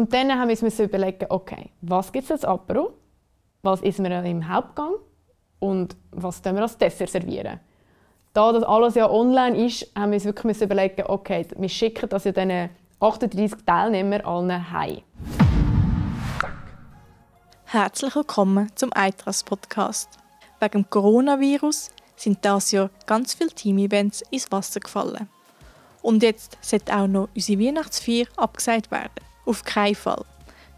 Und dann haben wir uns überlegen, okay, was gibt es als Apero, was ist wir im Hauptgang und was wir als Dessert servieren. Da das alles ja online ist, haben wir uns wirklich überlegen, okay, wir schicken das ja diesen 38 Teilnehmern allen heim. Herzlich willkommen zum EITRAS Podcast. Wegen dem Coronavirus sind dieses Jahr ganz viele Team-Events ins Wasser gefallen. Und jetzt sollte auch noch unsere Weihnachtsfeier abgesagt werden. Auf keinen Fall.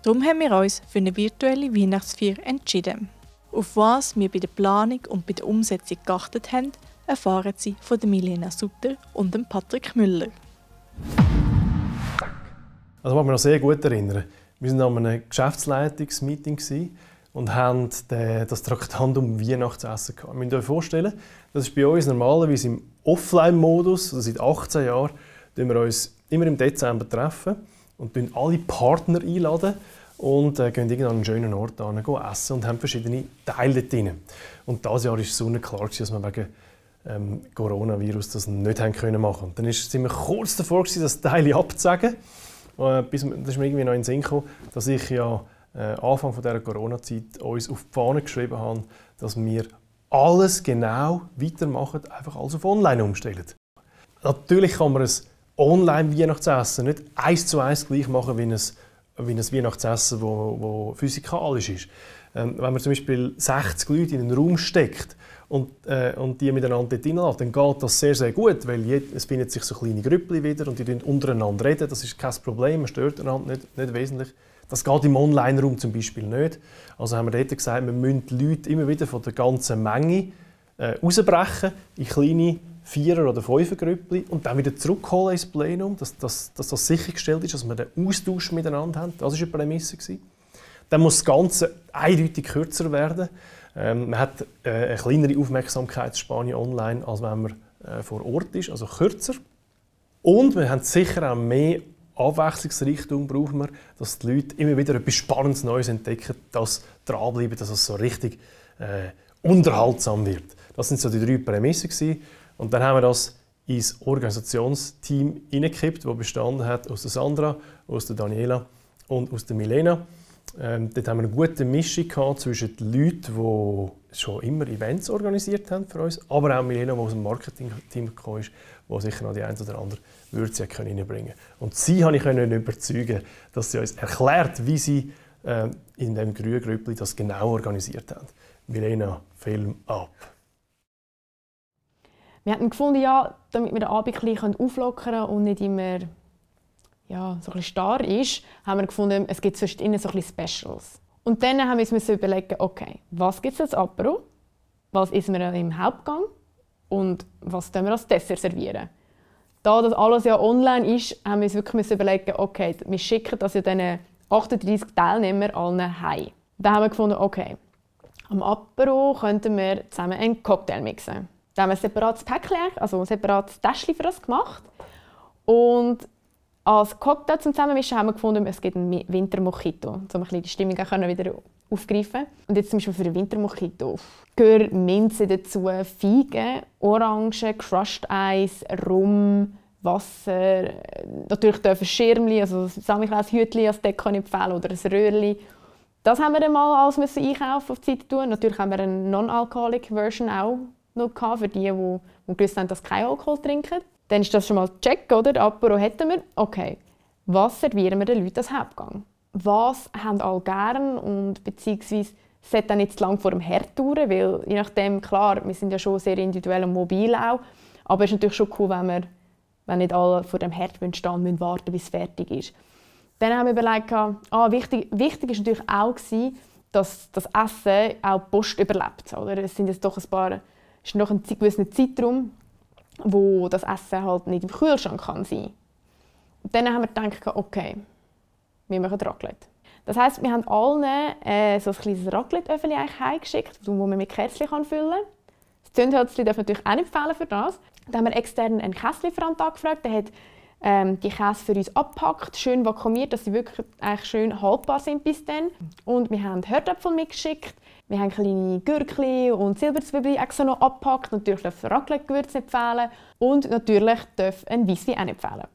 Darum haben wir uns für eine virtuelle Weihnachtsfeier entschieden. Auf was wir bei der Planung und bei der Umsetzung geachtet haben, erfahren Sie von Milena Sutter und dem Patrick Müller. Also, kann mich noch sehr gut erinnern. Wir waren an einem Geschäftsleitungsmeeting und haben das Traktandum Weihnachtsessen gehabt. Ihr müsst euch vorstellen, das ist bei uns normalerweise im Offline-Modus, also seit 18 Jahren, wir uns immer im Dezember treffen und alle Partner einladen und äh, gehen an einen schönen Ort an, essen und haben verschiedene Teile drin. Und dieses Jahr war es so klar, dass wir wegen ähm, Coronavirus das nicht haben können machen. Und dann sind wir kurz davor, das Teil abzusagen. Äh, bis, das ist mir irgendwie noch in den Sinn gekommen, dass ich ja äh, Anfang dieser Corona-Zeit uns auf die Fahne geschrieben habe, dass wir alles genau weitermachen, einfach alles auf online umstellen. Natürlich kann man es Online-Weihnachtsessen nicht eins zu eins gleich machen wie ein, wie ein Weihnachtsessen, wo, wo physikalisch ist. Ähm, wenn man zum Beispiel 60 Leute in einen Raum steckt und, äh, und die miteinander dort reinlässt, dann geht das sehr, sehr gut, weil jed, es finden sich so kleine Grüppli wieder und die reden untereinander reden. Das ist kein Problem, man stört einander nicht, nicht wesentlich. Das geht im Online-Raum zum Beispiel nicht. Also haben wir dort gesagt, wir müssen die Leute immer wieder von der ganzen Menge äh, rausbrechen in kleine Vierer- oder Fünfer-Grüppli und dann wieder zurückholen ins Plenum, dass, dass, dass das sichergestellt ist, dass wir den Austausch miteinander haben. Das war eine Prämisse. Gewesen. Dann muss das Ganze eindeutig kürzer werden. Ähm, man hat äh, eine kleinere Aufmerksamkeitsspanne online, als wenn man äh, vor Ort ist, also kürzer. Und wir haben sicher auch mehr Abwechslungsrichtung brauchen wir, dass die Leute immer wieder etwas Spannendes Neues entdecken, dass dranbleiben, dass es so richtig äh, unterhaltsam wird. Das sind so die drei Prämissen gewesen. Und dann haben wir das ins Organisationsteam hineingekippt, das bestanden hat aus der Sandra, aus der Daniela und aus der Milena. Ähm, dort haben wir eine gute Mischung gehabt zwischen den Leuten, die schon immer Events organisiert haben für uns, aber auch Milena, die aus dem Marketing-Team gekommen ist, die sicher noch die ein oder andere Würze reinbringen konnte. Und sie konnte ich überzeugen, dass sie uns erklärt, wie sie äh, in dem Grüngrüppli das genau organisiert haben. Milena, Film ab. Wir hatten gefunden, ja, damit wir den Abend ein bisschen auflockern können und nicht immer ja, so ein starr ist, haben wir gefunden, es gibt sonst innen so ein Specials. Und dann haben wir uns überlegen, okay, was gibt es als Apero, was ist wir im Hauptgang und was können wir als Dessert servieren. Da das alles ja online ist, haben wir uns wirklich überlegen, okay, wir schicken das ja diesen 38 Teilnehmern allen heim. Dann haben wir gefunden, okay, am Apero könnten wir zusammen einen Cocktail mixen. Da haben wir ein separates Päckchen, also ein separates Täschchen für das gemacht. Und als Cocktail zum Zusammenmischen haben wir gefunden, es gibt einen Wintermojito, um die Stimmung auch wieder aufgreifen Und jetzt zum Beispiel für den Wintermojito gehört Minze dazu, Feigen, Orangen, Crushed Eis, Rum, Wasser, natürlich dürfen Schirmli, also Samichlaus-Hütli als Deko empfehlen oder ein Röhrli. Das haben wir dann mal alles müssen einkaufen auf die Zeit tun. Natürlich haben wir eine Non-Alcoholic Version auch noch für die, die, gewusst haben, dass sie keinen Alkohol trinken. Dann ist das schon mal check, oder? Apero hätten wir. Okay, was servieren wir den Leuten als Hauptgang? Was haben alle gern und beziehungsweise sollte dann nicht zu lange vor dem Herd dauern, weil je nachdem, klar, wir sind ja schon sehr individuell und mobil auch, aber es ist natürlich schon cool, wenn wir wenn nicht alle vor dem Herd stehen und warten, bis es fertig ist. Dann haben wir überlegt, ah, wichtig, wichtig ist natürlich auch, dass das Essen auch die Post überlebt. Oder? Es sind jetzt doch ein paar ist noch ein gewisser Zeitraum, wo das Essen halt nicht im Kühlschrank kann sein Und dann haben wir gedacht, okay, wir machen Raclette. Das heisst, wir haben allen äh, so ein kleines Raclette-Öffel heimgeschickt, wo man mit Kätzchen füllen kann. Das Zündhölzchen darf natürlich auch nicht fehlen für das. Dann haben wir extern einen Käselieferant angefragt, der hat ähm, die Käse für uns abpackt, schön vakuumiert, dass sie wirklich eigentlich schön haltbar sind bis dann. Und wir haben Hörtöpfel mitgeschickt, wir haben kleine Gürkli und Silberzwiebeln extra noch abgepackt. Natürlich darf Raclette-Gewürze nicht fehlen. Und natürlich darf ein Weisswein auch nicht fehlen.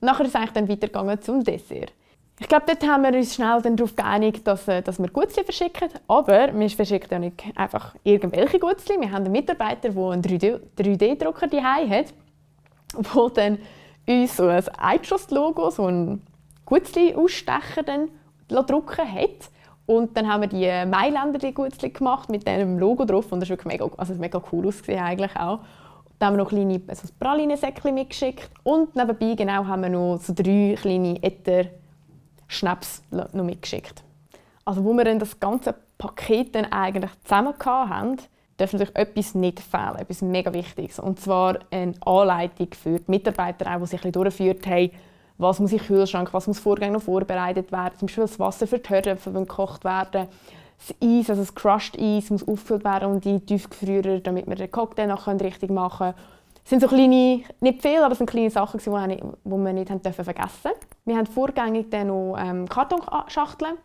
Nachher ist es eigentlich dann weitergegangen zum Dessert. Ich glaube, dort haben wir uns schnell darauf geeinigt, dass, äh, dass wir Gutzli verschicken. Aber wir verschicken ja nicht einfach irgendwelche Gutzli. Wir haben einen Mitarbeiter, der einen 3D-Drucker daheim hat, der dann uns so ein Eigeschoss-Logo, so ein Gutzli-Ausstecher drucken hat. Und dann haben wir die Mailänder die gemacht mit diesem Logo drauf und das ist wirklich mega, also mega cool ausgesehen eigentlich auch. Dann haben wir noch kleine also Pralinensäckchen mitgeschickt und nebenbei genau haben wir noch so drei kleine Etter Schnaps noch mitgeschickt. Also wo wir dann das ganze Paket dann eigentlich zusammen haben, darf natürlich etwas nicht fehlen, etwas mega Wichtiges. Und zwar eine Anleitung für die Mitarbeiter, auch, die sich ein durchgeführt haben, was muss im Kühlschrank, was muss vorgängig noch vorbereitet werden. Zum Beispiel das Wasser für die Herdöpfe, wenn gekocht werden. Das Eis, also das Crushed Eis, muss aufgefüllt werden und die Tiefgefrierer, damit wir den Cocktail nachher richtig machen können. Es sind so kleine, nicht viel, aber es sind kleine Sachen, die wir nicht, die wir nicht haben dürfen vergessen Wir haben vorgängig dann noch ähm, Kartonschachteln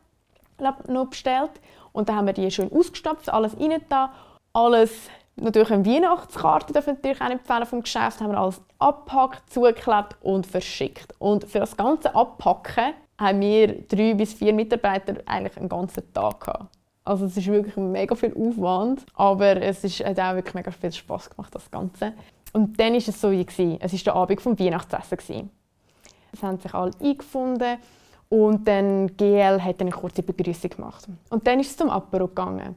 noch bestellt und dann haben wir die schön ausgestopft, alles rein da, alles natürlich eine Weihnachtskarte darf natürlich auch nicht fehlen vom Geschäft, haben wir alles abgepackt, zugeklebt und verschickt. Und für das ganze Abpacken haben wir drei bis vier Mitarbeiter eigentlich einen ganzen Tag gehabt. Also es ist wirklich mega viel Aufwand, aber es ist, hat auch wirklich mega viel Spaß gemacht das Ganze. Und dann war es so, wie es war der Abend vom Weihnachtsessen. Es haben sich alle eingefunden und dann GL hat eine kurze Begrüßung gemacht. Und dann ist es zum Apero gegangen.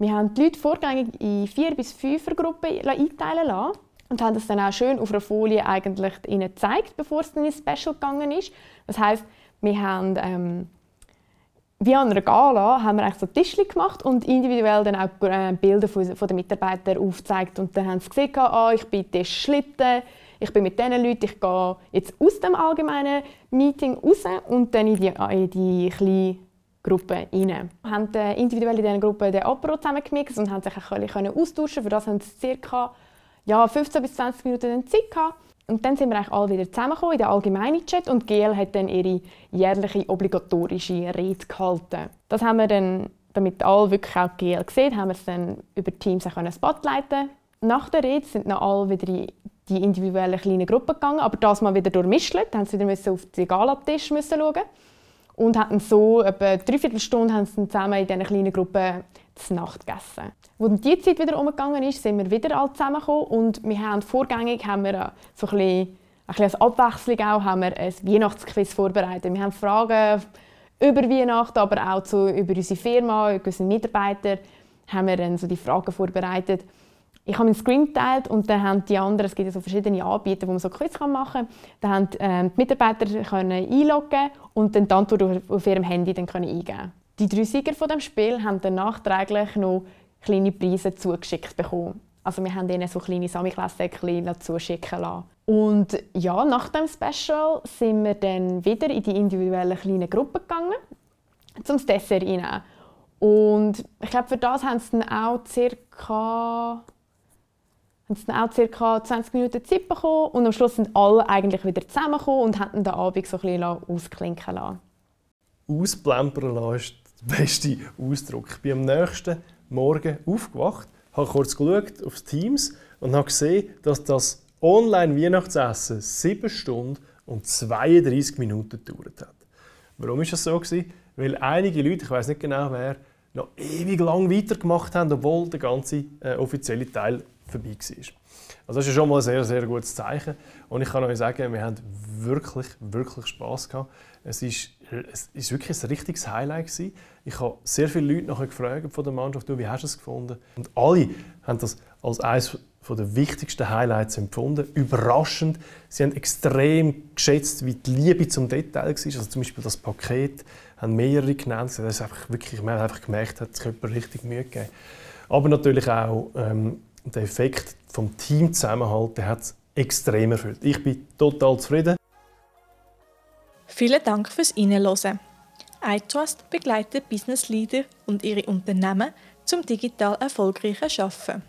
Wir haben die Leute vorgängig in vier bis fünf Gruppen einteilen lassen und haben das dann auch schön auf einer Folie eigentlich ihnen gezeigt, bevor es dann ins Special gegangen ist. Das heißt, wir haben ähm, wie an einer Gala haben wir eigentlich so Tischchen gemacht und individuell dann auch äh, Bilder von, von den Mitarbeitern aufgezeigt. Und dann haben sie gesehen, ah, ich bin Tisch Schlitten, ich bin mit diesen Leuten, ich gehe jetzt aus dem allgemeinen Meeting raus und dann in die, in die kleine Gruppe rein. Wir haben individuell in dieser Gruppe den Apero zusammengemixt und haben sich ein bisschen austauschen Für das haben sie ca. Ja, 15 bis 20 Minuten Zeit gehabt. Und dann sind wir eigentlich alle wieder zusammengekommen in den allgemeinen Chat und GL hat dann ihre jährliche obligatorische Rede gehalten. Das haben wir dann, damit alle wirklich auch GL sehen, haben wir es dann über Teams auch spotlighten Nach der Rede sind dann alle wieder in die individuellen kleinen Gruppen gegangen, aber das mal wieder durchmischt. Dann mussten sie wieder auf den Galatisch schauen und hatten so etwa dreiviertel Stunde haben sie zusammen in diesen kleinen Gruppen zur Nacht gegessen. Als die Zeit wieder umgegangen ist, sind wir wieder alle zusammengekommen und wir haben vorgängig haben wir so ein bisschen, ein bisschen als Abwechslung auch, haben wir ein Weihnachtsquiz vorbereitet. Wir haben Fragen über Weihnachten, aber auch zu, über unsere Firma, über unsere Mitarbeiter, haben wir dann so die Fragen vorbereitet. Ich habe meinen Screen geteilt und dann haben die anderen, es gibt ja so verschiedene Anbieter, wo man so Quiz machen kann, da haben ähm, die Mitarbeiter können einloggen und dann die Antwort auf, ihrem Handy dann können eingeben Die drei Sieger von dem Spiel haben dann nachträglich noch kleine Preise zugeschickt bekommen. Also wir haben ihnen so kleine Samichlass-Säckchen zuschicken lassen. Und ja, nach dem Special sind wir dann wieder in die individuellen kleinen Gruppen gegangen, um das Dessert reinzunehmen. Und ich glaube, für das haben sie dann auch circa haben dann auch ca. 20 Minuten Zeit bekommen und am Schluss sind alle eigentlich wieder zusammengekommen und haben den Abend so ein bisschen ausklinken lassen. Ausplempern lassen ist der beste Ausdruck. Ich bin am nächsten Morgen aufgewacht, habe kurz geschaut auf Teams und habe gesehen, dass das Online-Weihnachtsessen 7 Stunden und 32 Minuten gedauert hat. Warum war das so? Weil einige Leute, ich weiß nicht genau wer, noch ewig lang weitergemacht haben, obwohl der ganze äh, offizielle Teil vorbei war. Also das ist schon mal ein sehr, sehr gutes Zeichen. Und ich kann euch sagen, wir haben wirklich, wirklich Spass gehabt. Es ist, es ist wirklich ein richtiges Highlight gewesen. Ich habe sehr viele Leute nachher gefragt von der Mannschaft, wie hast du es gefunden? Und alle haben das als eines der wichtigsten Highlights empfunden. Überraschend. Sie haben extrem geschätzt, wie die Liebe zum Detail war. Also zum Beispiel das Paket haben mehrere genannt. Das ist einfach wirklich, man hat einfach gemerkt, hat sich richtig Mühe gegeben. Aber natürlich auch ähm, der Effekt vom Teamzusammenhalt, der hat es extrem erfüllt. Ich bin total zufrieden. Vielen Dank fürs Reinhören. iTrust begleitet Business Leader und ihre Unternehmen zum digital erfolgreichen Arbeiten.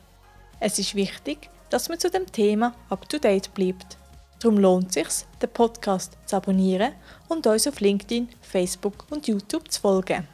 Es ist wichtig, dass man zu dem Thema up-to-date bleibt. Darum lohnt es sich, den Podcast zu abonnieren und uns auf LinkedIn, Facebook und YouTube zu folgen.